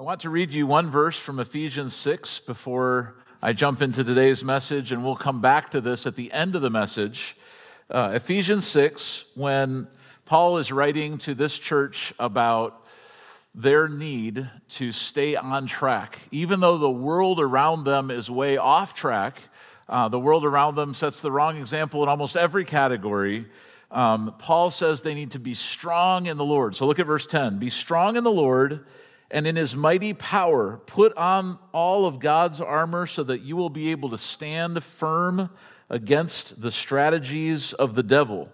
I want to read you one verse from Ephesians 6 before I jump into today's message, and we'll come back to this at the end of the message. Uh, Ephesians 6, when Paul is writing to this church about their need to stay on track, even though the world around them is way off track. Uh, the world around them sets the wrong example in almost every category. Um, Paul says they need to be strong in the Lord. So look at verse 10 Be strong in the Lord and in his mighty power, put on all of God's armor so that you will be able to stand firm against the strategies of the devil.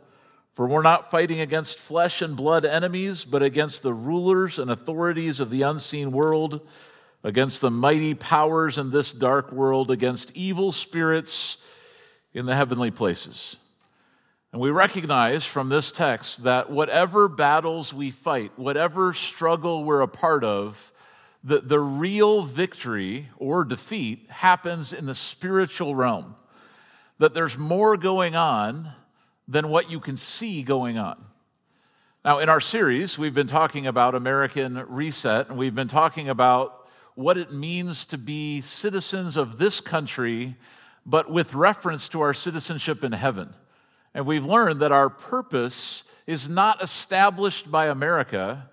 For we're not fighting against flesh and blood enemies, but against the rulers and authorities of the unseen world, against the mighty powers in this dark world, against evil spirits in the heavenly places. And we recognize from this text that whatever battles we fight, whatever struggle we're a part of, the, the real victory or defeat happens in the spiritual realm. That there's more going on than what you can see going on. Now, in our series, we've been talking about American Reset, and we've been talking about what it means to be citizens of this country, but with reference to our citizenship in heaven. And we've learned that our purpose is not established by America.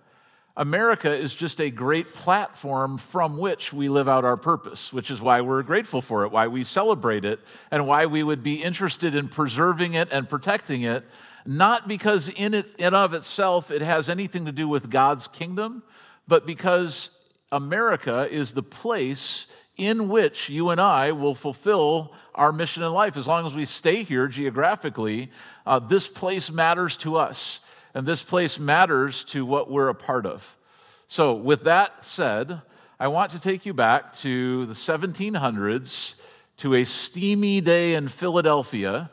America is just a great platform from which we live out our purpose, which is why we're grateful for it, why we celebrate it, and why we would be interested in preserving it and protecting it, not because in it in of itself it has anything to do with God's kingdom, but because America is the place in which you and I will fulfill our mission in life. As long as we stay here geographically, uh, this place matters to us, and this place matters to what we're a part of. So, with that said, I want to take you back to the 1700s to a steamy day in Philadelphia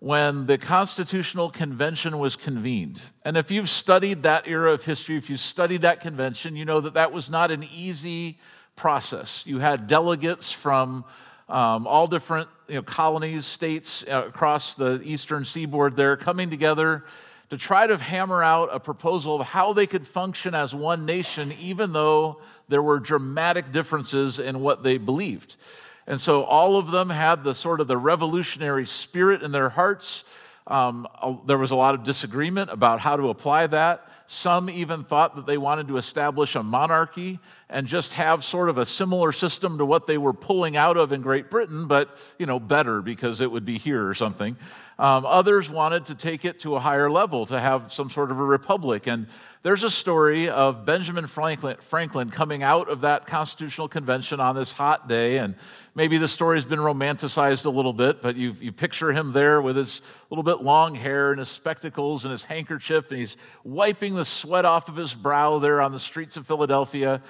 when the Constitutional Convention was convened. And if you've studied that era of history, if you've studied that convention, you know that that was not an easy process. You had delegates from um, all different you know, colonies, states uh, across the eastern seaboard there coming together to try to hammer out a proposal of how they could function as one nation, even though there were dramatic differences in what they believed. And so all of them had the sort of the revolutionary spirit in their hearts. Um, there was a lot of disagreement about how to apply that. Some even thought that they wanted to establish a monarchy and just have sort of a similar system to what they were pulling out of in Great Britain, but you know, better because it would be here or something. Um, others wanted to take it to a higher level, to have some sort of a republic. And there's a story of Benjamin Franklin, Franklin coming out of that constitutional convention on this hot day. And maybe the story's been romanticized a little bit, but you, you picture him there with his little bit long hair and his spectacles and his handkerchief, and he's wiping the sweat off of his brow there on the streets of Philadelphia.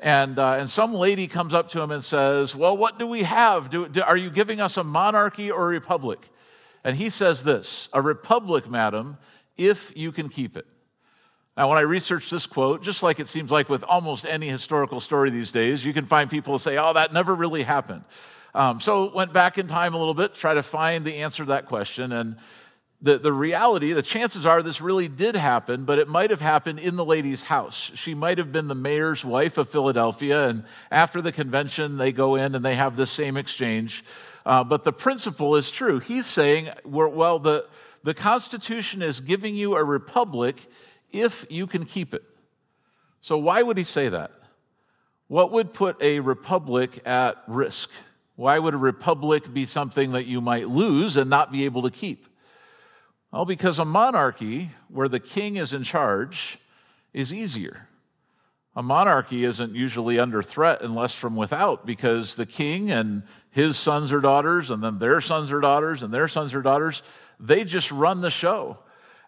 And, uh, and some lady comes up to him and says, Well, what do we have? Do, do, are you giving us a monarchy or a republic? And he says this A republic, madam, if you can keep it. Now, when I researched this quote, just like it seems like with almost any historical story these days, you can find people say, oh, that never really happened. Um, so went back in time a little bit try to find the answer to that question. And the, the reality, the chances are this really did happen, but it might have happened in the lady's house. She might have been the mayor's wife of Philadelphia, and after the convention, they go in and they have this same exchange. Uh, but the principle is true. He's saying, well, the, the Constitution is giving you a republic if you can keep it. So, why would he say that? What would put a republic at risk? Why would a republic be something that you might lose and not be able to keep? Well, because a monarchy where the king is in charge is easier. A monarchy isn't usually under threat unless from without, because the king and his sons or daughters, and then their sons or daughters, and their sons or daughters, they just run the show.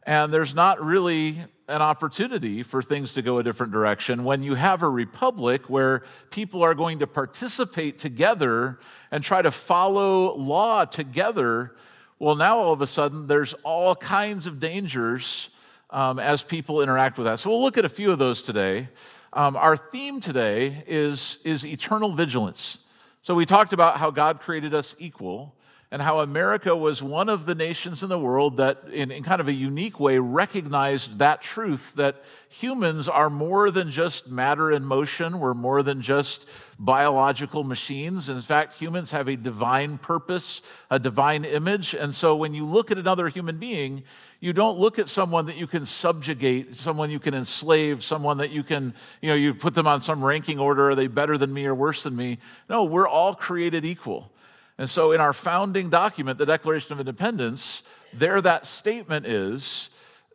And there's not really an opportunity for things to go a different direction when you have a republic where people are going to participate together and try to follow law together. Well, now all of a sudden, there's all kinds of dangers um, as people interact with that. So we'll look at a few of those today. Um, our theme today is, is eternal vigilance. So we talked about how God created us equal. And how America was one of the nations in the world that, in, in, kind of a unique way, recognized that truth that humans are more than just matter in motion, we're more than just biological machines. In fact, humans have a divine purpose, a divine image. And so when you look at another human being, you don't look at someone that you can subjugate, someone you can enslave, someone that you can, you know, you put them on some ranking order. Are they better than me or worse than me? No, we're all created equal. And so, in our founding document, the Declaration of Independence, there that statement is,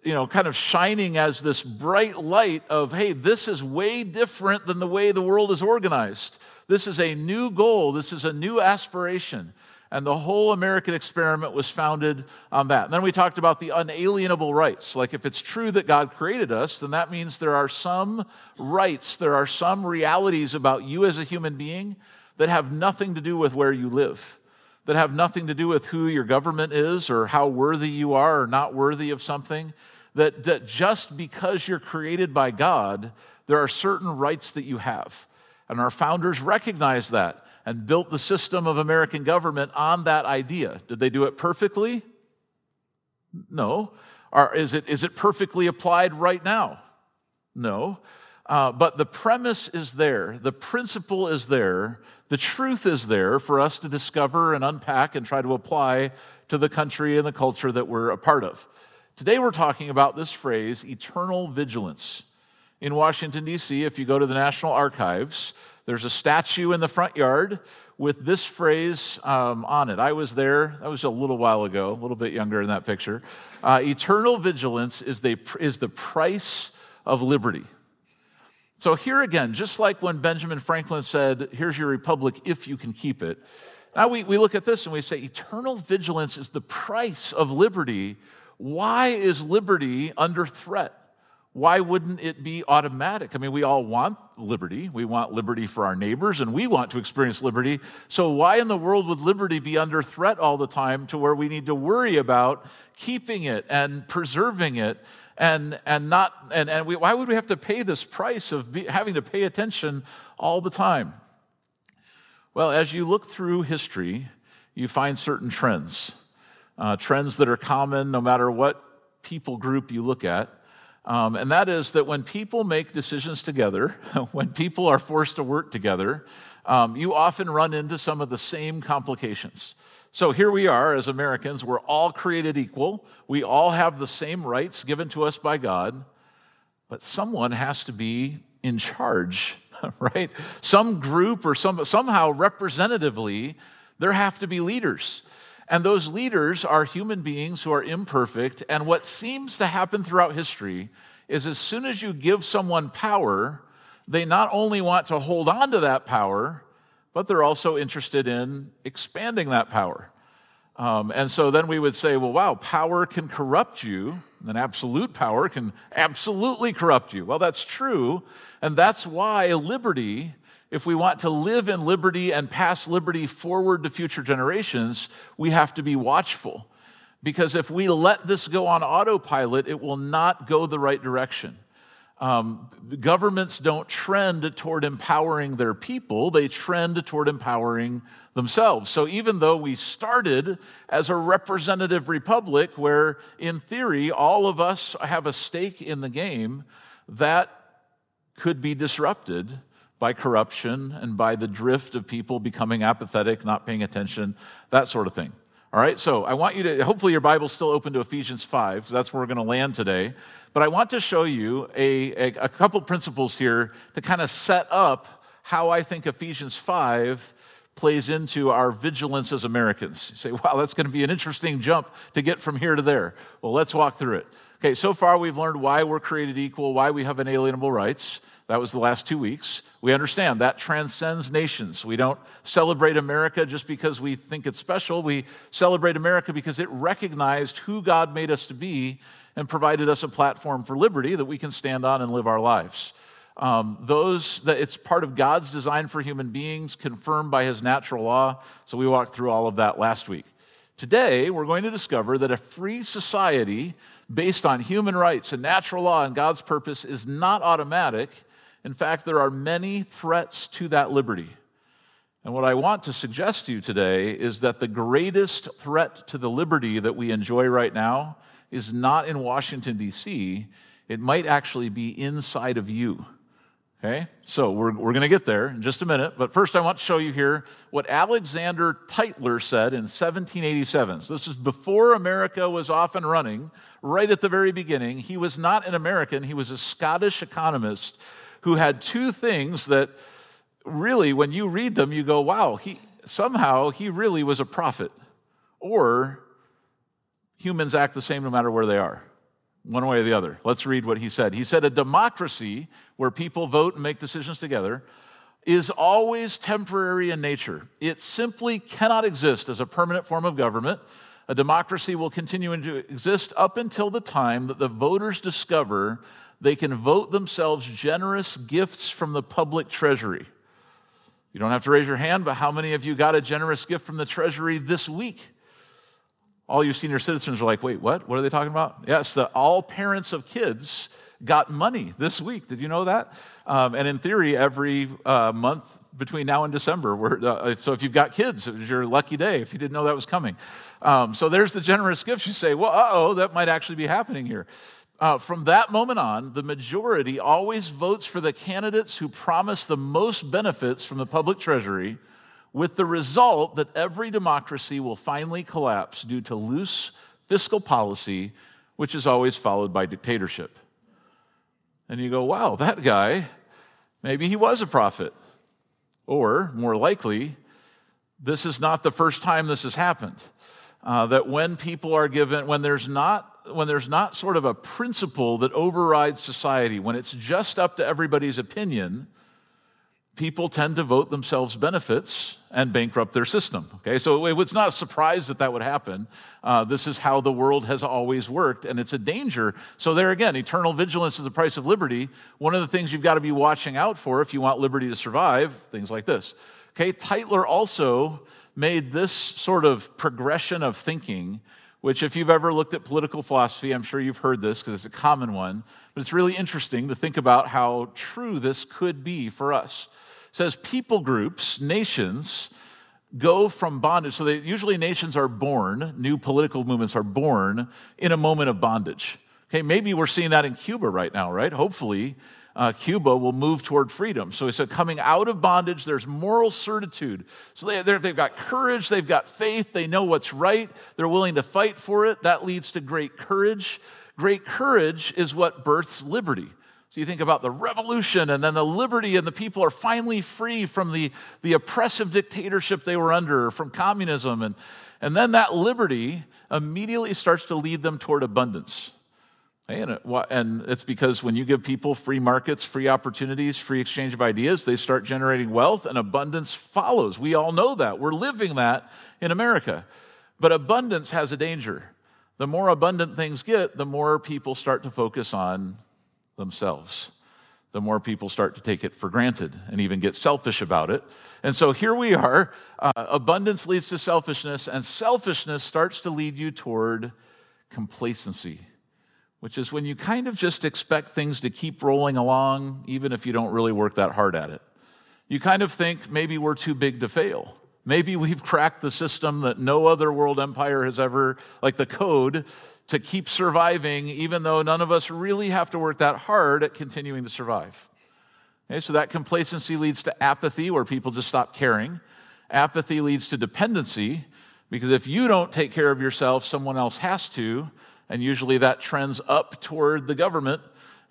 you know, kind of shining as this bright light of, hey, this is way different than the way the world is organized. This is a new goal, this is a new aspiration. And the whole American experiment was founded on that. And then we talked about the unalienable rights. Like, if it's true that God created us, then that means there are some rights, there are some realities about you as a human being that have nothing to do with where you live, that have nothing to do with who your government is or how worthy you are or not worthy of something. That, that just because you're created by God, there are certain rights that you have. And our founders recognized that and built the system of American government on that idea. Did they do it perfectly? No. Or is it, is it perfectly applied right now? No. Uh, but the premise is there, the principle is there, the truth is there for us to discover and unpack and try to apply to the country and the culture that we're a part of. Today we're talking about this phrase, eternal vigilance. In Washington, D.C., if you go to the National Archives, there's a statue in the front yard with this phrase um, on it. I was there, that was a little while ago, a little bit younger in that picture. Uh, eternal vigilance is the, is the price of liberty. So, here again, just like when Benjamin Franklin said, Here's your republic if you can keep it, now we, we look at this and we say, Eternal vigilance is the price of liberty. Why is liberty under threat? Why wouldn't it be automatic? I mean, we all want liberty. We want liberty for our neighbors, and we want to experience liberty. So, why in the world would liberty be under threat all the time to where we need to worry about keeping it and preserving it and, and not, and, and we, why would we have to pay this price of be, having to pay attention all the time? Well, as you look through history, you find certain trends, uh, trends that are common no matter what people group you look at. Um, and that is that when people make decisions together, when people are forced to work together, um, you often run into some of the same complications. So here we are as Americans, we're all created equal. We all have the same rights given to us by God, but someone has to be in charge, right? Some group or some, somehow representatively, there have to be leaders. And those leaders are human beings who are imperfect. And what seems to happen throughout history is as soon as you give someone power, they not only want to hold on to that power, but they're also interested in expanding that power. Um, and so then we would say, well, wow, power can corrupt you, and absolute power can absolutely corrupt you. Well, that's true. And that's why liberty, if we want to live in liberty and pass liberty forward to future generations, we have to be watchful. Because if we let this go on autopilot, it will not go the right direction. Um, governments don't trend toward empowering their people, they trend toward empowering themselves. So even though we started as a representative republic where, in theory, all of us have a stake in the game, that could be disrupted by corruption and by the drift of people becoming apathetic, not paying attention, that sort of thing. All right, so I want you to, hopefully, your Bible's still open to Ephesians 5, so that's where we're going to land today. But I want to show you a, a, a couple principles here to kind of set up how I think Ephesians 5 plays into our vigilance as Americans. You say, wow, that's going to be an interesting jump to get from here to there. Well, let's walk through it. Okay, so far we've learned why we're created equal, why we have inalienable rights. That was the last two weeks. We understand that transcends nations. We don't celebrate America just because we think it's special. We celebrate America because it recognized who God made us to be and provided us a platform for liberty that we can stand on and live our lives. Um, those that it's part of God's design for human beings, confirmed by His natural law. So we walked through all of that last week. Today, we're going to discover that a free society based on human rights and natural law and God's purpose is not automatic in fact, there are many threats to that liberty. And what I want to suggest to you today is that the greatest threat to the liberty that we enjoy right now is not in Washington, D.C., it might actually be inside of you. Okay? So we're, we're going to get there in just a minute. But first, I want to show you here what Alexander Tytler said in 1787. So this is before America was off and running, right at the very beginning. He was not an American, he was a Scottish economist who had two things that really, when you read them, you go, wow, he, somehow he really was a prophet. Or humans act the same no matter where they are one way or the other. Let's read what he said. He said, A democracy where people vote and make decisions together is always temporary in nature. It simply cannot exist as a permanent form of government. A democracy will continue to exist up until the time that the voters discover they can vote themselves generous gifts from the public treasury. You don't have to raise your hand, but how many of you got a generous gift from the treasury this week? all you senior citizens are like, wait, what? What are they talking about? Yes, the all parents of kids got money this week. Did you know that? Um, and in theory, every uh, month between now and December, uh, so if you've got kids, it was your lucky day if you didn't know that was coming. Um, so there's the generous gifts. You say, well, oh, that might actually be happening here. Uh, from that moment on, the majority always votes for the candidates who promise the most benefits from the public treasury with the result that every democracy will finally collapse due to loose fiscal policy, which is always followed by dictatorship. And you go, wow, that guy, maybe he was a prophet. Or, more likely, this is not the first time this has happened. Uh, that when people are given, when there's not when there's not sort of a principle that overrides society, when it's just up to everybody's opinion, people tend to vote themselves benefits and bankrupt their system. Okay, so it's not a surprise that that would happen. Uh, this is how the world has always worked, and it's a danger. So, there again, eternal vigilance is the price of liberty. One of the things you've got to be watching out for if you want liberty to survive, things like this. Okay, Tytler also made this sort of progression of thinking which, if you've ever looked at political philosophy, I'm sure you've heard this because it's a common one, but it's really interesting to think about how true this could be for us says people groups, nations, go from bondage. So they, usually nations are born, new political movements are born in a moment of bondage. Okay, maybe we're seeing that in Cuba right now, right? Hopefully, uh, Cuba will move toward freedom. So he said, coming out of bondage, there's moral certitude. So they, they've got courage, they've got faith, they know what's right, they're willing to fight for it. That leads to great courage. Great courage is what births liberty. So you think about the revolution and then the liberty, and the people are finally free from the, the oppressive dictatorship they were under, from communism. And, and then that liberty immediately starts to lead them toward abundance. And, and it's because when you give people free markets, free opportunities, free exchange of ideas, they start generating wealth and abundance follows. We all know that. We're living that in America. But abundance has a danger. The more abundant things get, the more people start to focus on themselves, the more people start to take it for granted and even get selfish about it. And so here we are. Uh, abundance leads to selfishness, and selfishness starts to lead you toward complacency, which is when you kind of just expect things to keep rolling along, even if you don't really work that hard at it. You kind of think maybe we're too big to fail. Maybe we've cracked the system that no other world empire has ever, like the code to keep surviving, even though none of us really have to work that hard at continuing to survive. Okay, so that complacency leads to apathy, where people just stop caring. Apathy leads to dependency, because if you don't take care of yourself, someone else has to, and usually that trends up toward the government,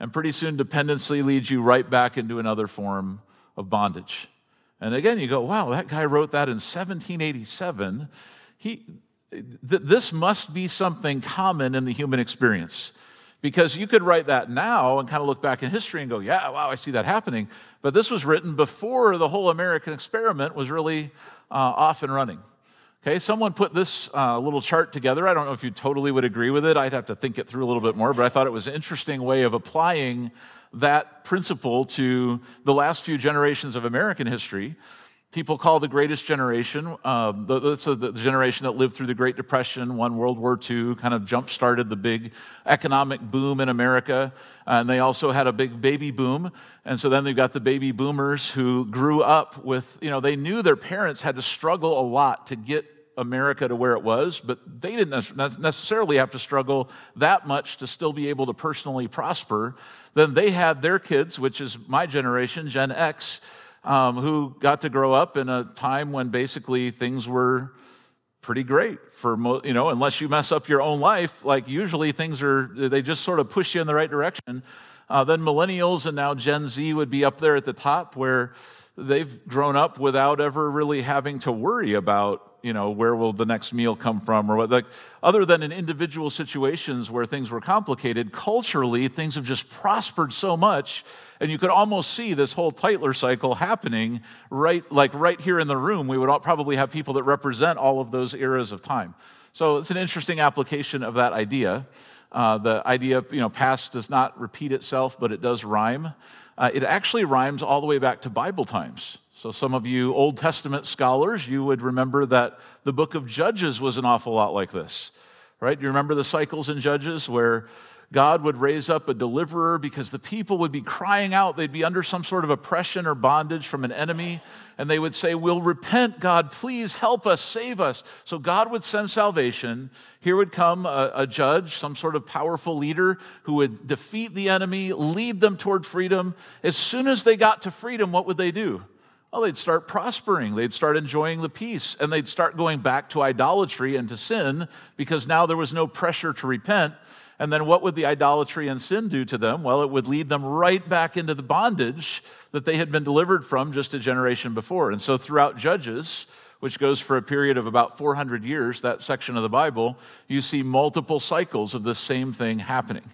and pretty soon dependency leads you right back into another form of bondage. And again, you go, wow, that guy wrote that in 1787. He, this must be something common in the human experience. Because you could write that now and kind of look back in history and go, yeah, wow, I see that happening. But this was written before the whole American experiment was really uh, off and running. Okay, someone put this uh, little chart together. I don't know if you totally would agree with it. I'd have to think it through a little bit more, but I thought it was an interesting way of applying that principle to the last few generations of American history. People call the greatest generation. Um, the, the, the, generation that lived through the Great Depression, won World War II, kind of jump started the big economic boom in America. And they also had a big baby boom. And so then they've got the baby boomers who grew up with, you know, they knew their parents had to struggle a lot to get America to where it was, but they didn't necessarily have to struggle that much to still be able to personally prosper. Then they had their kids, which is my generation, Gen X, um, who got to grow up in a time when basically things were pretty great for mo- you know unless you mess up your own life like usually things are they just sort of push you in the right direction uh, then millennials and now gen z would be up there at the top where they've grown up without ever really having to worry about you know, where will the next meal come from or what. Like, other than in individual situations where things were complicated, culturally, things have just prospered so much. And you could almost see this whole Tytler cycle happening right, like right here in the room. We would all probably have people that represent all of those eras of time. So it's an interesting application of that idea. Uh, the idea, of you know, past does not repeat itself, but it does rhyme. Uh, it actually rhymes all the way back to Bible times. So, some of you Old Testament scholars, you would remember that the book of Judges was an awful lot like this, right? You remember the cycles in Judges where God would raise up a deliverer because the people would be crying out. They'd be under some sort of oppression or bondage from an enemy. And they would say, We'll repent, God, please help us, save us. So God would send salvation. Here would come a, a judge, some sort of powerful leader who would defeat the enemy, lead them toward freedom. As soon as they got to freedom, what would they do? well, they'd start prospering. They'd start enjoying the peace. And they'd start going back to idolatry and to sin because now there was no pressure to repent. And then what would the idolatry and sin do to them? Well, it would lead them right back into the bondage that they had been delivered from just a generation before. And so throughout Judges, which goes for a period of about 400 years, that section of the Bible, you see multiple cycles of the same thing happening.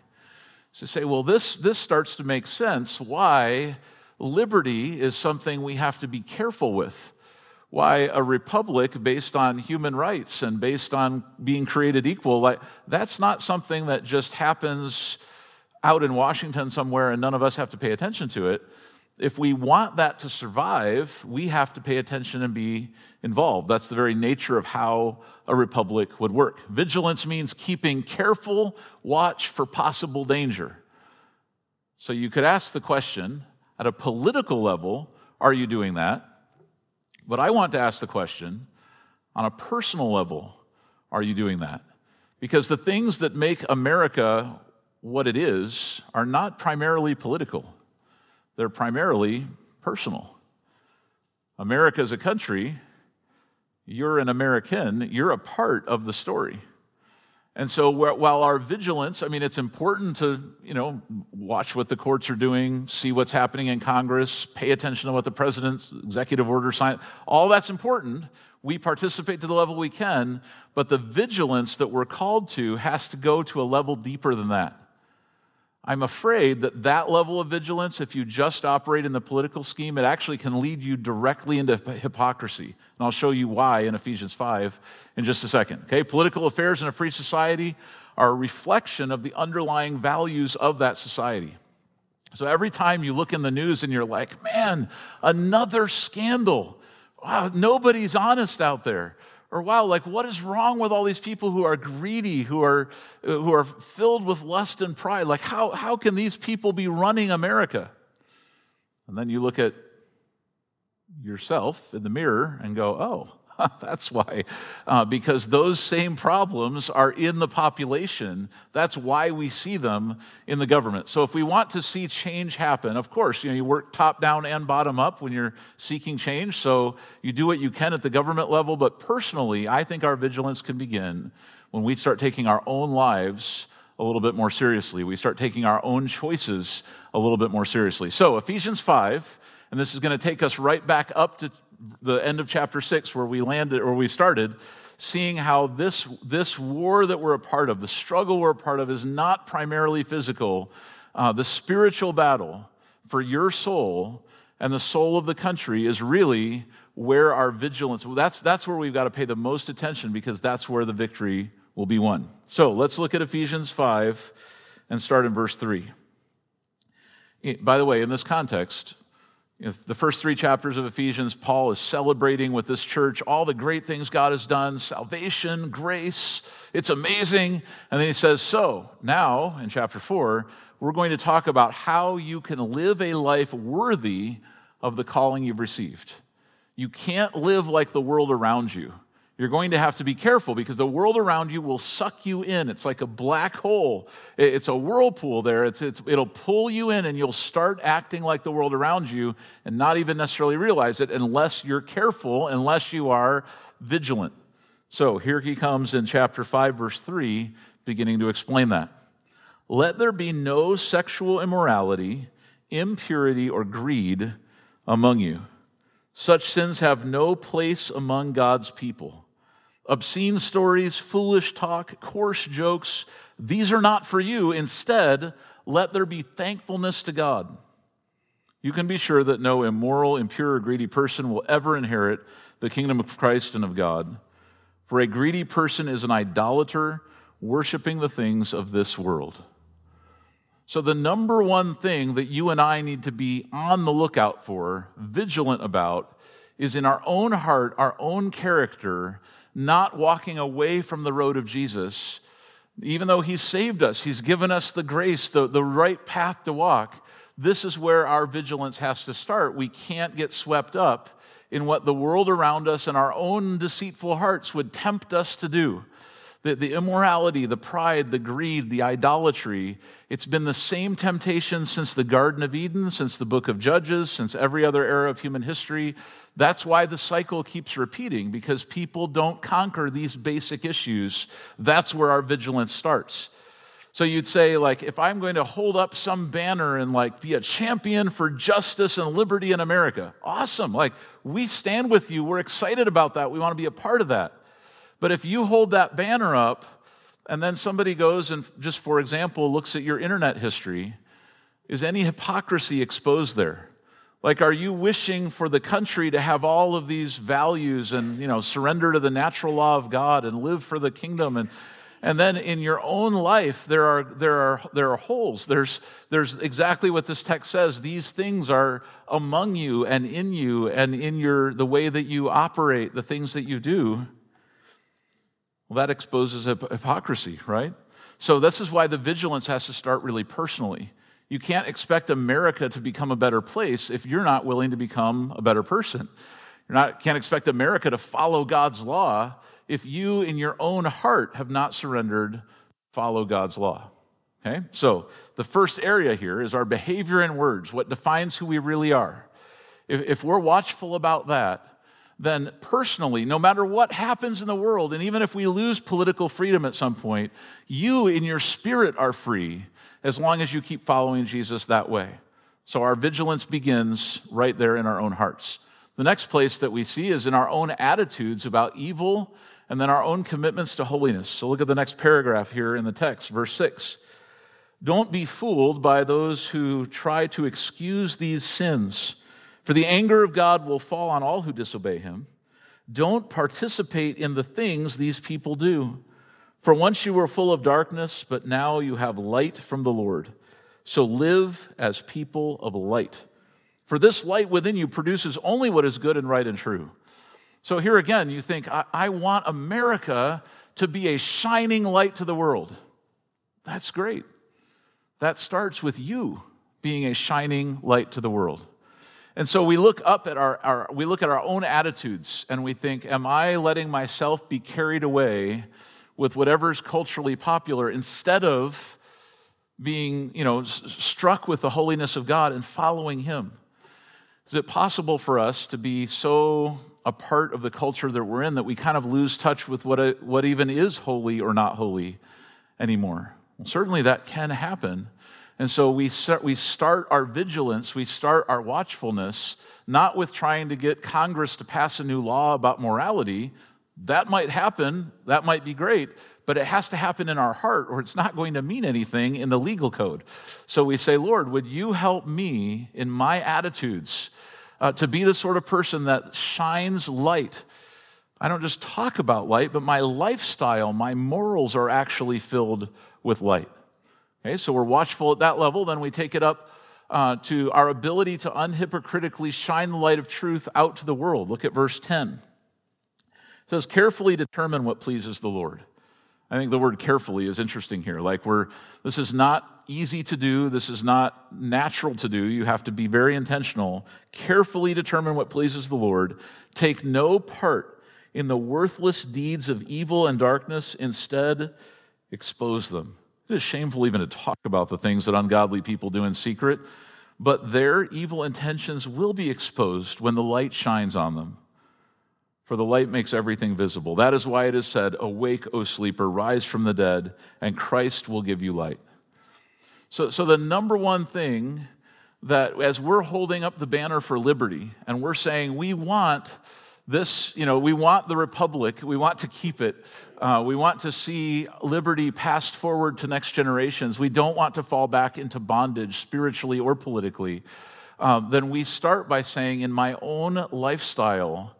So say, well, this, this starts to make sense why liberty is something we have to be careful with. Why a republic based on human rights and based on being created equal, like, that's not something that just happens out in Washington somewhere and none of us have to pay attention to it. If we want that to survive, we have to pay attention and be involved. That's the very nature of how a republic would work. Vigilance means keeping careful watch for possible danger. So you could ask the question at a political level, are you doing that? But I want to ask the question on a personal level, are you doing that? Because the things that make America what it is are not primarily political, they're primarily personal. America is a country, you're an American, you're a part of the story. And so while our vigilance, I mean, it's important to, you know, watch what the courts are doing, see what's happening in Congress, pay attention to what the president's executive order signed. All that's important. We participate to the level we can, but the vigilance that we're called to has to go to a level deeper than that. I'm afraid that that level of vigilance, if you just operate in the political scheme, it actually can lead you directly into hypocrisy. And I'll show you why in Ephesians 5 in just a second. Okay, political affairs in a free society are a reflection of the underlying values of that society. So every time you look in the news and you're like, man, another scandal. Wow, nobody's honest out there or wow like what is wrong with all these people who are greedy who are who are filled with lust and pride? Like how how can these people be running america? And then you look at yourself in the mirror and go oh That's why, uh, because those same problems are in the population. That's why we see them in the government. So, if we want to see change happen, of course, you know, you work top down and bottom up when you're seeking change. So, you do what you can at the government level. But personally, I think our vigilance can begin when we start taking our own lives a little bit more seriously. We start taking our own choices a little bit more seriously. So, Ephesians 5, and this is going to take us right back up to the end of chapter 6 where we landed or we started seeing how this, this war that we're a part of the struggle we're a part of is not primarily physical. Uh, the spiritual battle for your soul and the soul of the country is really where our vigilance that's, that's where we've got to pay the most attention because that's where the victory will be won. So let's look at ephesians 5 and start in verse 3 by the way in this context the first three chapters of Ephesians, Paul is celebrating with this church all the great things God has done salvation, grace. It's amazing. And then he says, So now, in chapter four, we're going to talk about how you can live a life worthy of the calling you've received. You can't live like the world around you. You're going to have to be careful because the world around you will suck you in. It's like a black hole. It's a whirlpool there. It's, it's, it'll pull you in and you'll start acting like the world around you and not even necessarily realize it unless you're careful, unless you are vigilant. So here he comes in chapter 5, verse 3, beginning to explain that. Let there be no sexual immorality, impurity, or greed among you. Such sins have no place among God's people obscene stories, foolish talk, coarse jokes. These are not for you. Instead, let there be thankfulness to God. You can be sure that no immoral, impure, or greedy person will ever inherit the kingdom of Christ and of God. For a greedy person is an idolater, worshiping the things of this world. So, the number one thing that you and I need to be on the lookout for, vigilant about, is in our own heart, our own character, not walking away from the road of Jesus, even though He's saved us, He's given us the grace, the, the right path to walk. This is where our vigilance has to start. We can't get swept up in what the world around us and our own deceitful hearts would tempt us to do. The, the immorality, the pride, the greed, the idolatry, it's been the same temptation since the Garden of Eden, since the book of Judges, since every other era of human history. That's why the cycle keeps repeating, because people don't conquer these basic issues. That's where our vigilance starts. So you'd say, like, if I'm going to hold up some banner and like be a champion for justice and liberty in America, awesome. Like, we stand with you. We're excited about that. We want to be a part of that. But if you hold that banner up and then somebody goes and, just for example, looks at your internet history, is any hypocrisy exposed there? Like, are you wishing for the country to have all of these values and, you know, surrender to the natural law of God and live for the kingdom? And, and then in your own life, there are, there are, there are holes. There's, there's exactly what this text says. These things are among you and in you and in your, the way that you operate, the things that you do. Well, that exposes hypocrisy, right? So, this is why the vigilance has to start really personally. You can't expect America to become a better place if you're not willing to become a better person. You can't expect America to follow God's law if you, in your own heart, have not surrendered, follow God's law. Okay? So, the first area here is our behavior and words, what defines who we really are. If, if we're watchful about that, then personally, no matter what happens in the world, and even if we lose political freedom at some point, you in your spirit are free as long as you keep following Jesus that way. So our vigilance begins right there in our own hearts. The next place that we see is in our own attitudes about evil and then our own commitments to holiness. So look at the next paragraph here in the text, verse 6. Don't be fooled by those who try to excuse these sins, for the anger of God will fall on all who disobey him. Don't participate in the things these people do. For once you were full of darkness, but now you have light from the Lord. So live as people of light. For this light within you produces only what is good and right and true. So here again, you think, I, I want America to be a shining light to the world. That's great. That starts with you being a shining light to the world. And so we look up at our, our, we look at our own attitudes and we think, am I letting myself be carried away with whatever's culturally popular instead of being, you know, struck with the holiness of God and following Him? Is it possible for us to be so a part of the culture that we're in that we kind of lose touch with what, a, what even is holy or not holy anymore? Well, certainly that can happen. And so we start, we start our vigilance, we start our watchfulness, not with trying to get Congress to pass a new law about morality, that might happen, that might be great, but it has to happen in our heart or it's not going to mean anything in the legal code. So we say, Lord, would you help me in my attitudes uh, to be the sort of person that shines light? I don't just talk about light, but my lifestyle, my morals are actually filled with light. Okay, so we're watchful at that level, then we take it up uh, to our ability to unhypocritically shine the light of truth out to the world. Look at verse 10. It says, carefully determine what pleases the Lord. I think the word carefully is interesting here. Like, we're, this is not easy to do, this is not natural to do. You have to be very intentional. Carefully determine what pleases the Lord. Take no part in the worthless deeds of evil and darkness, instead, expose them. It is shameful even to talk about the things that ungodly people do in secret, but their evil intentions will be exposed when the light shines on them for the light makes everything visible. That is why it is said, Awake, O sleeper, rise from the dead, and Christ will give you light. So, so the number one thing that as we're holding up the banner for liberty and we're saying we want this, you know, we want the republic, we want to keep it, uh, we want to see liberty passed forward to next generations, we don't want to fall back into bondage spiritually or politically, um, then we start by saying, in my own lifestyle,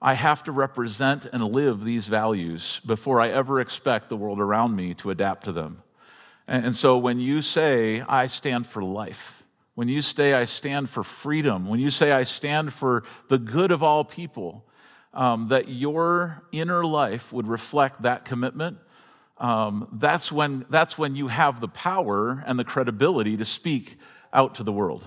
I have to represent and live these values before I ever expect the world around me to adapt to them. And so when you say, I stand for life, when you say, I stand for freedom, when you say, I stand for the good of all people, um, that your inner life would reflect that commitment, um, that's, when, that's when you have the power and the credibility to speak out to the world.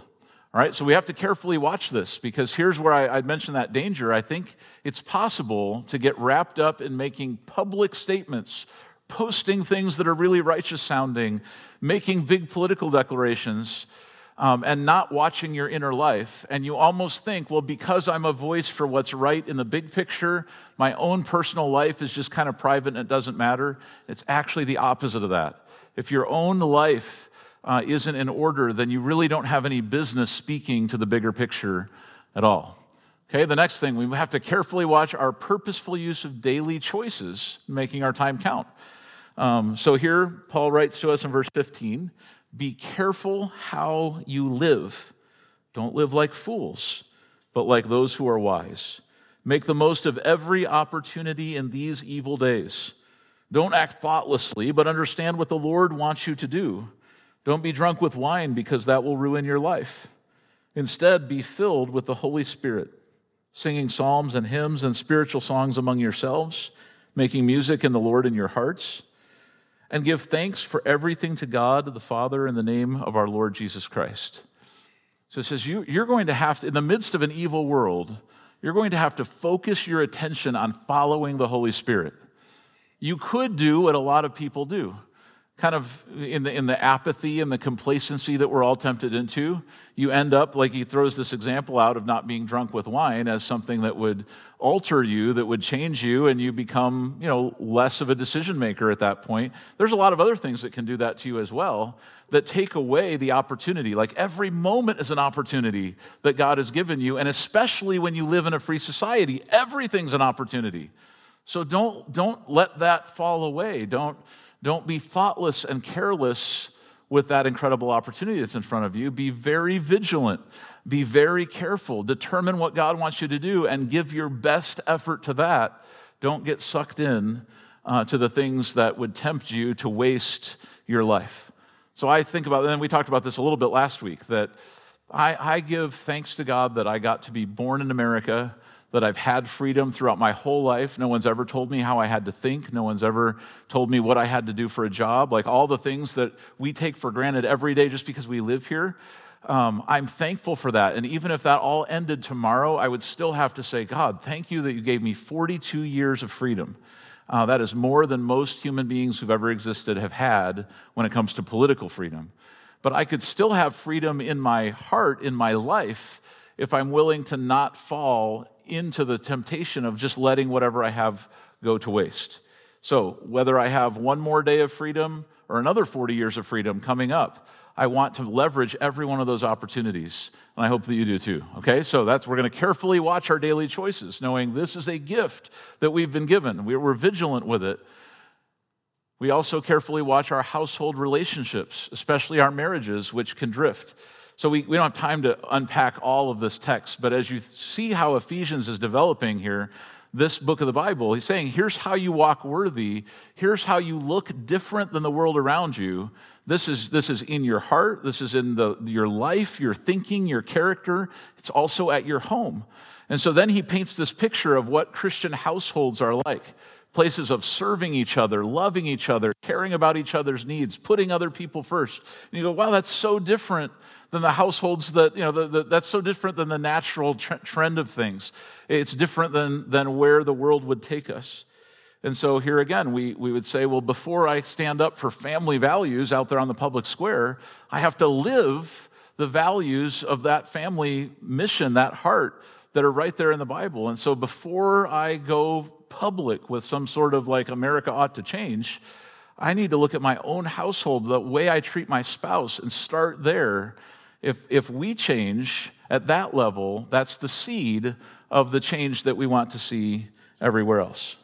All right, so we have to carefully watch this because here's where I, I, mentioned that danger. I think it's possible to get wrapped up in making public statements, posting things that are really righteous sounding, making big political declarations, um, and not watching your inner life. And you almost think, well, because I'm a voice for what's right in the big picture, my own personal life is just kind of private and it doesn't matter. It's actually the opposite of that. If your own life uh, isn't in order, then you really don't have any business speaking to the bigger picture at all. Okay, the next thing, we have to carefully watch our purposeful use of daily choices, making our time count. Um, so here, Paul writes to us in verse 15 Be careful how you live. Don't live like fools, but like those who are wise. Make the most of every opportunity in these evil days. Don't act thoughtlessly, but understand what the Lord wants you to do. Don't be drunk with wine because that will ruin your life. Instead, be filled with the Holy Spirit, singing psalms and hymns and spiritual songs among yourselves, making music in the Lord in your hearts, and give thanks for everything to God the Father in the name of our Lord Jesus Christ. So it says you, you're going to have to, in the midst of an evil world, you're going to have to focus your attention on following the Holy Spirit. You could do what a lot of people do kind of in the, in the apathy and the complacency that we're all tempted into, you end up, like he throws this example out of not being drunk with wine as something that would alter you, that would change you, and you become, you know, less of a decision maker at that point. There's a lot of other things that can do that to you as well that take away the opportunity. Like every moment is an opportunity that God has given you, and especially when you live in a free society, everything's an opportunity. So don't, don't let that fall away. Don't, don't be thoughtless and careless with that incredible opportunity that's in front of you. Be very vigilant. Be very careful. Determine what God wants you to do and give your best effort to that. Don't get sucked in uh, to the things that would tempt you to waste your life. So I think about, and we talked about this a little bit last week, that I, I give thanks to God that I got to be born in America that I've had freedom throughout my whole life. No one's ever told me how I had to think. No one's ever told me what I had to do for a job. Like all the things that we take for granted every day just because we live here. Um, I'm thankful for that. And even if that all ended tomorrow, I would still have to say, God, thank you that you gave me 42 years of freedom. Uh, that is more than most human beings who've ever existed have had when it comes to political freedom. But I could still have freedom in my heart, in my life, if I'm willing to not fall into the temptation of just letting whatever I have go to waste. So, whether I have one more day of freedom or another 40 years of freedom coming up, I want to leverage every one of those opportunities. And I hope that you do too. Okay? So that's we're going to carefully watch our daily choices, knowing this is a gift that we've been given. We're vigilant with it. We also carefully watch our household relationships, especially our marriages, which can drift. So we, we don't have time to unpack all of this text, but as you see how Ephesians is developing here, this book of the Bible. He's saying, here's how you walk worthy. Here's how you look different than the world around you. This is, this is in your heart. This is in the, your life, your thinking, your character. It's also at your home. And so then he paints this picture of what Christian households are like places of serving each other, loving each other, caring about each other's needs, putting other people first. And you go, wow, that's so different than the households that, you know, the, the, that's so different than the natural trend of things. It's different than, than where the world would take us. And so here again, we, we would say, well, before I stand up for family values out there on the public square, I have to live the values of that family mission, that heart that are right there in the Bible. And so before I go public with some sort of like America ought to change, I need to look at my own household, the way I treat my spouse, and start there. If, if we change at that level, that's the seed of the change that we want to see everywhere else.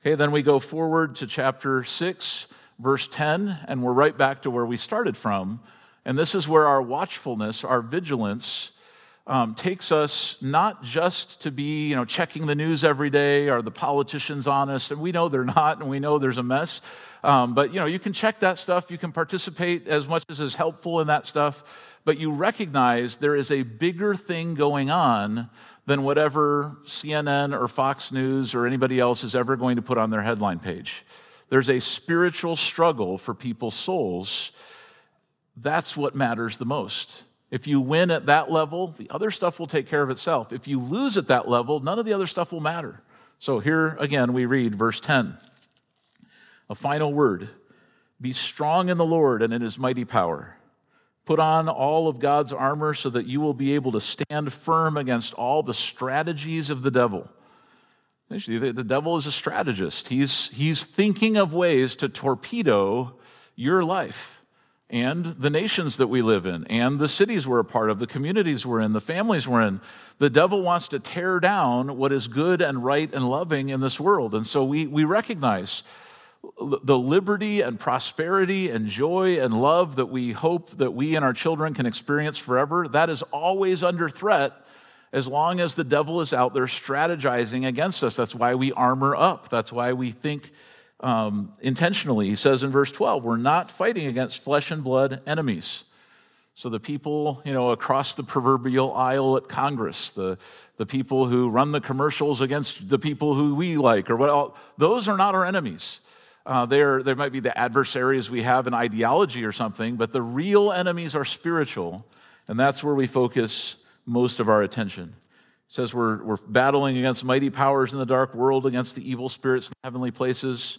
Okay, then we go forward to chapter 6, verse 10, and we're right back to where we started from. And this is where our watchfulness, our vigilance, um, takes us not just to be, you know, checking the news every day. Are the politicians honest? And we know they're not, and we know there's a mess. Um, but you know, you can check that stuff. You can participate as much as is helpful in that stuff. But you recognize there is a bigger thing going on than whatever CNN or Fox News or anybody else is ever going to put on their headline page. There's a spiritual struggle for people's souls. That's what matters the most. If you win at that level, the other stuff will take care of itself. If you lose at that level, none of the other stuff will matter. So here again, we read verse 10. A final word Be strong in the Lord and in his mighty power. Put on all of God's armor so that you will be able to stand firm against all the strategies of the devil. The devil is a strategist. He's, he's thinking of ways to torpedo your life and the nations that we live in, and the cities we're a part of, the communities we're in, the families we're in. The devil wants to tear down what is good and right and loving in this world. And so we, we recognize the liberty and prosperity and joy and love that we hope that we and our children can experience forever, that is always under threat as long as the devil is out there strategizing against us. That's why we armor up. That's why we think um, intentionally. He says in verse 12, we're not fighting against flesh and blood enemies. So the people, you know, across the proverbial aisle at Congress, the, the people who run the commercials against the people who we like, or what, those are not our enemies. Uh, there, there might be the adversaries we have in ideology or something, but the real enemies are spiritual, and that's where we focus most of our attention. It says we're, we're battling against mighty powers in the dark world, against the evil spirits in heavenly places.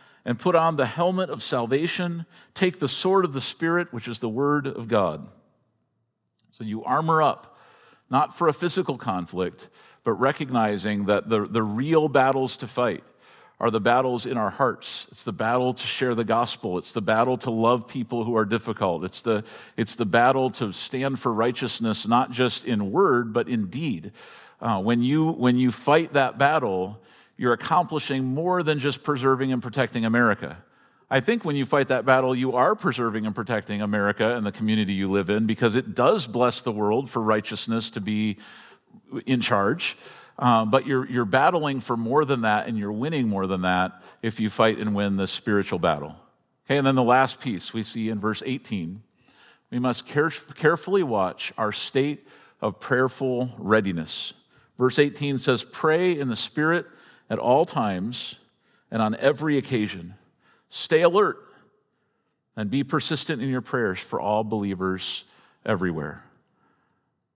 and put on the helmet of salvation. Take the sword of the Spirit, which is the word of God. So you armor up, not for a physical conflict, but recognizing that the, the real battles to fight are the battles in our hearts. It's the battle to share the gospel. It's the battle to love people who are difficult. It's the, it's the battle to stand for righteousness, not just in word, but in deed. Uh, when, you, when you fight that battle, you're accomplishing more than just preserving and protecting America. I think when you fight that battle, you are preserving and protecting America and the community you live in because it does bless the world for righteousness to be in charge. Uh, but you're, you're battling for more than that and you're winning more than that if you fight and win this spiritual battle. Okay, and then the last piece we see in verse 18 we must care- carefully watch our state of prayerful readiness. Verse 18 says, Pray in the Spirit at all times and on every occasion. Stay alert and be persistent in your prayers for all believers everywhere.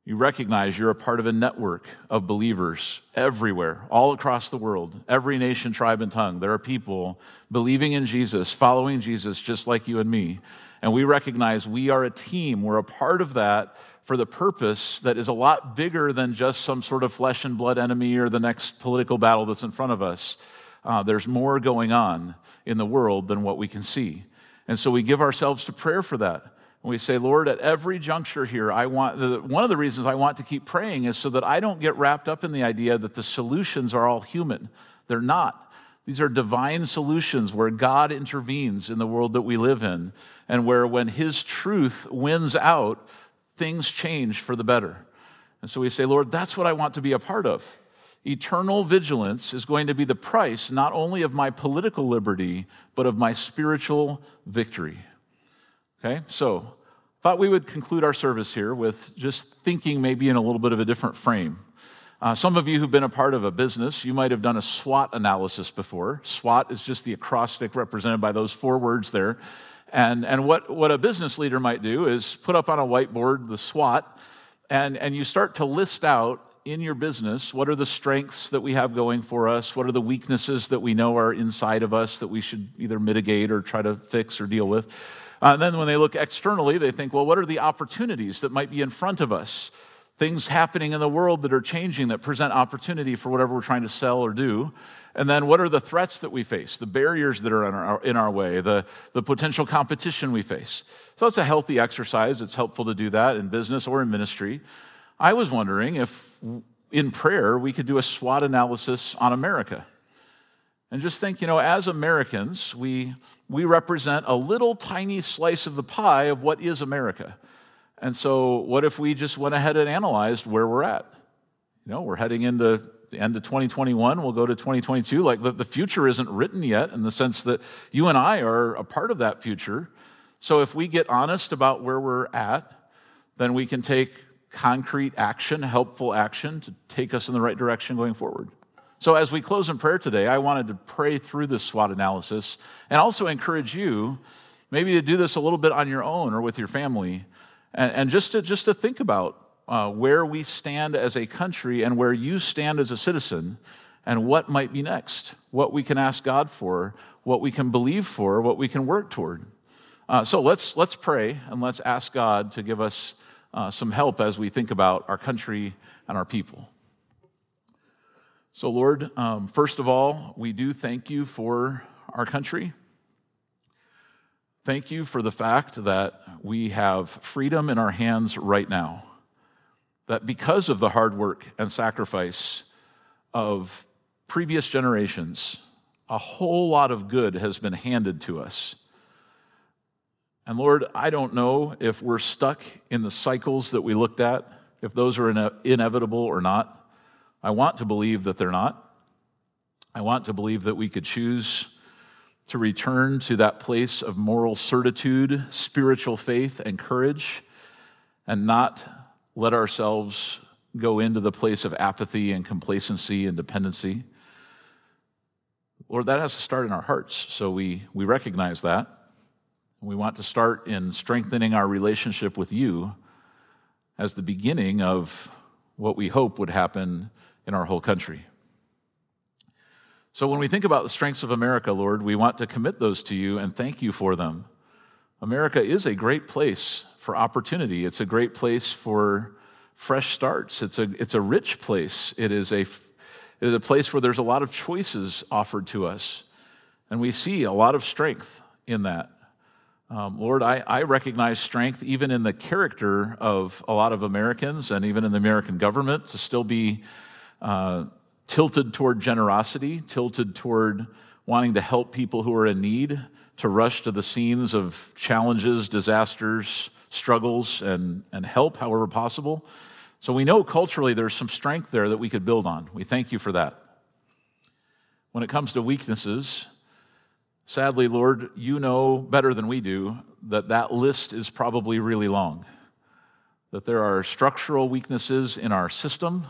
You recognize you're a part of a network of believers everywhere, all across the world, every nation, tribe, and tongue. There are people believing in Jesus, following Jesus, just like you and me. And we recognize we are a team. We're a part of that for the purpose that is a lot bigger than just some sort of flesh and blood enemy or the next political battle that's in front of us. Uh, there's more going on in the world than what we can see. And so we give ourselves to prayer for that. And we say, Lord, at every juncture here, I want, the, one of the reasons I want to keep praying is so that I don't get wrapped up in the idea that the solutions are all human. They're not. These are divine solutions where God intervenes in the world that we live in, and where when His truth wins out, things change for the better. And so we say, Lord, that's what I want to be a part of. Eternal vigilance is going to be the price not only of my political liberty, but of my spiritual victory. Okay, so thought we would conclude our service here with just thinking maybe in a little bit of a different frame. Uh, some of you who've been a part of a business, you might have done a SWOT analysis before. SWOT is just the acrostic represented by those four words there. And, and what, what a business leader might do is put up on a whiteboard the SWOT, and, and you start to list out in your business what are the strengths that we have going for us, what are the weaknesses that we know are inside of us that we should either mitigate or try to fix or deal with. Uh, and then when they look externally, they think, well, what are the opportunities that might be in front of us? Things happening in the world that are changing that present opportunity for whatever we're trying to sell or do. And then what are the threats that we face, the barriers that are in our, in our way, the, the potential competition we face? So it's a healthy exercise. It's helpful to do that in business or in ministry. I was wondering if in prayer we could do a SWOT analysis on America. And just think, you know, as Americans, we, we represent a little tiny slice of the pie of what is America. And so, what if we just went ahead and analyzed where we're at? You know, we're heading into the end of 2021, we'll go to 2022. Like the, the future isn't written yet in the sense that you and I are a part of that future. So if we get honest about where we're at, then we can take concrete action, helpful action to take us in the right direction going forward. So, as we close in prayer today, I wanted to pray through this SWOT analysis and also encourage you maybe to do this a little bit on your own or with your family and, and just, to, just to think about uh, where we stand as a country and where you stand as a citizen and what might be next, what we can ask God for, what we can believe for, what we can work toward. Uh, so let's, let's pray and let's ask God to give us uh, some help as we think about our country and our people. So, Lord, um, first of all, we do thank you for our country. Thank you for the fact that we have freedom in our hands right now that because of the hard work and sacrifice of previous generations, a whole lot of good has been handed to us. And Lord, I don't know if we're stuck in the cycles that we looked at, if those are ine- inevitable or not. I want to believe that they're not. I want to believe that we could choose to return to that place of moral certitude, spiritual faith, and courage, and not let ourselves go into the place of apathy and complacency and dependency. Lord, that has to start in our hearts. So we, we recognize that. We want to start in strengthening our relationship with you as the beginning of what we hope would happen in our whole country. So when we think about the strengths of America, Lord, we want to commit those to you and thank you for them. America is a great place for opportunity. It's a great place for fresh starts. It's a, it's a rich place. It is a, it is a place where there's a lot of choices offered to us. And we see a lot of strength in that. Um, Lord, I, I recognize strength even in the character of a lot of Americans and even in the American government to still be uh, tilted toward generosity, tilted toward wanting to help people who are in need, to rush to the scenes of challenges, disasters, struggles and, and help however possible. So we know culturally there's some strength there that we could build on. We thank you for that. When it comes to weaknesses, sadly, Lord, you know better than we do that that list is probably really long. That there are structural weaknesses in our system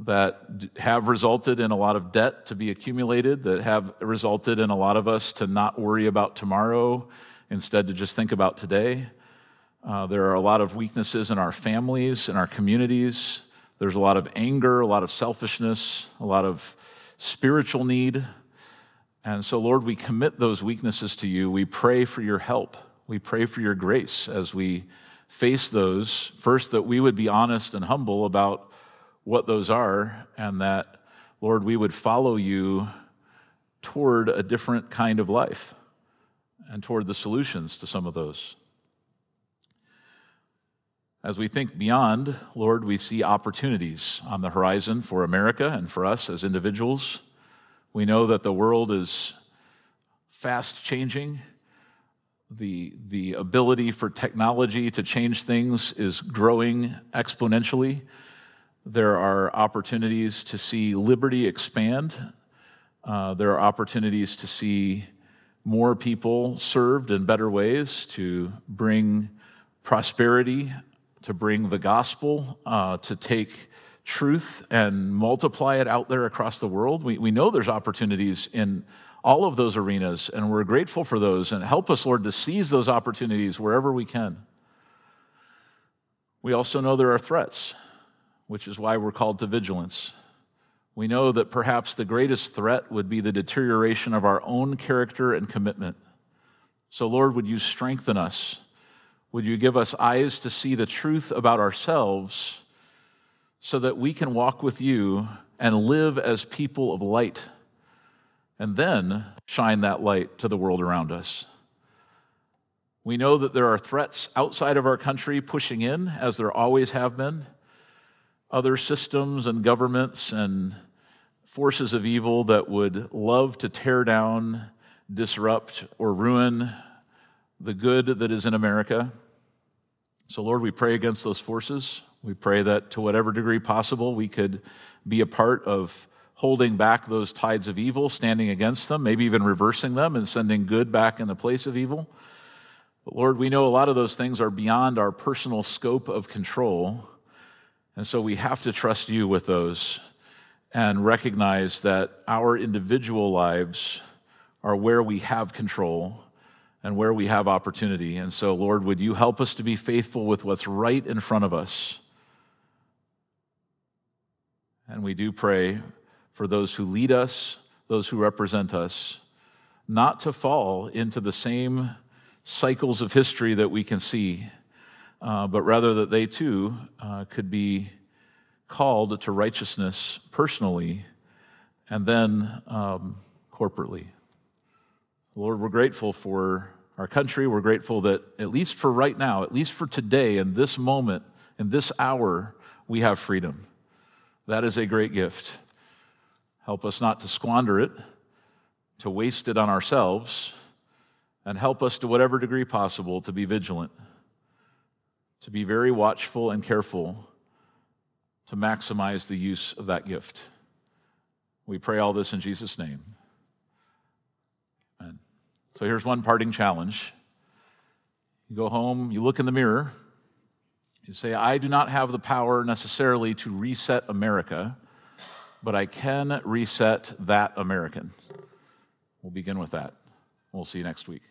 that have resulted in a lot of debt to be accumulated, that have resulted in a lot of us to not worry about tomorrow, instead to just think about today. Uh, there are a lot of weaknesses in our families, in our communities. There's a lot of anger, a lot of selfishness, a lot of spiritual need. And so, Lord, we commit those weaknesses to you. We pray for your help. We pray for your grace as we face those, first, that we would be honest and humble about what those are, and that, Lord, we would follow you toward a different kind of life and toward the solutions to some of those. As we think beyond, Lord, we see opportunities on the horizon for America and for us as individuals. We know that the world is fast changing. The, the ability for technology to change things is growing exponentially. There are opportunities to see liberty expand. Uh, there are opportunities to see more people served in better ways, to bring prosperity to bring the gospel, uh, to take truth and multiply it out there across the world. We, we know there's opportunities in all of those arenas, and we're grateful for those. And help us, Lord, to seize those opportunities wherever we can. We also know there are threats, which is why we're called to vigilance. We know that perhaps the greatest threat would be the deterioration of our own character and commitment. So, Lord, would you strengthen us? Would you give us eyes to see the truth about ourselves so that we can walk with you and live as people of light and then shine that light to the world around us? We know that there are threats outside of our country pushing in, as there always have been. Other systems and governments and forces of evil that would love to tear down, disrupt, or ruin the good that is in America. So, Lord, we pray against those forces. We pray that to whatever degree possible, we could be a part of holding back those tides of evil, standing against them, maybe even reversing them and sending good back in the place of evil. But Lord, we know a lot of those things are beyond our personal scope of control. And so we have to trust you with those and recognize that our individual lives are where we have control and where we have opportunity. And so, Lord, would you help us to be faithful with what's right in front of us? And we do pray for those who lead us, those who represent us, not to fall into the same cycles of history that we can see, uh, but rather that they too uh, could be called to righteousness personally and then um, corporately. Lord, we're grateful for our country. We're grateful that, at least for right now, at least for today, in this moment, in this hour, we have freedom. That is a great gift. Help us not to squander it, to waste it on ourselves, and help us to whatever degree possible to be vigilant, to be very watchful and careful to maximize the use of that gift. We pray all this in Jesus' name. Amen. So here's one parting challenge. You go home, you look in the mirror, you say, I do not have the power necessarily to reset America, but I can reset that American. We'll begin with that. We'll see you next week.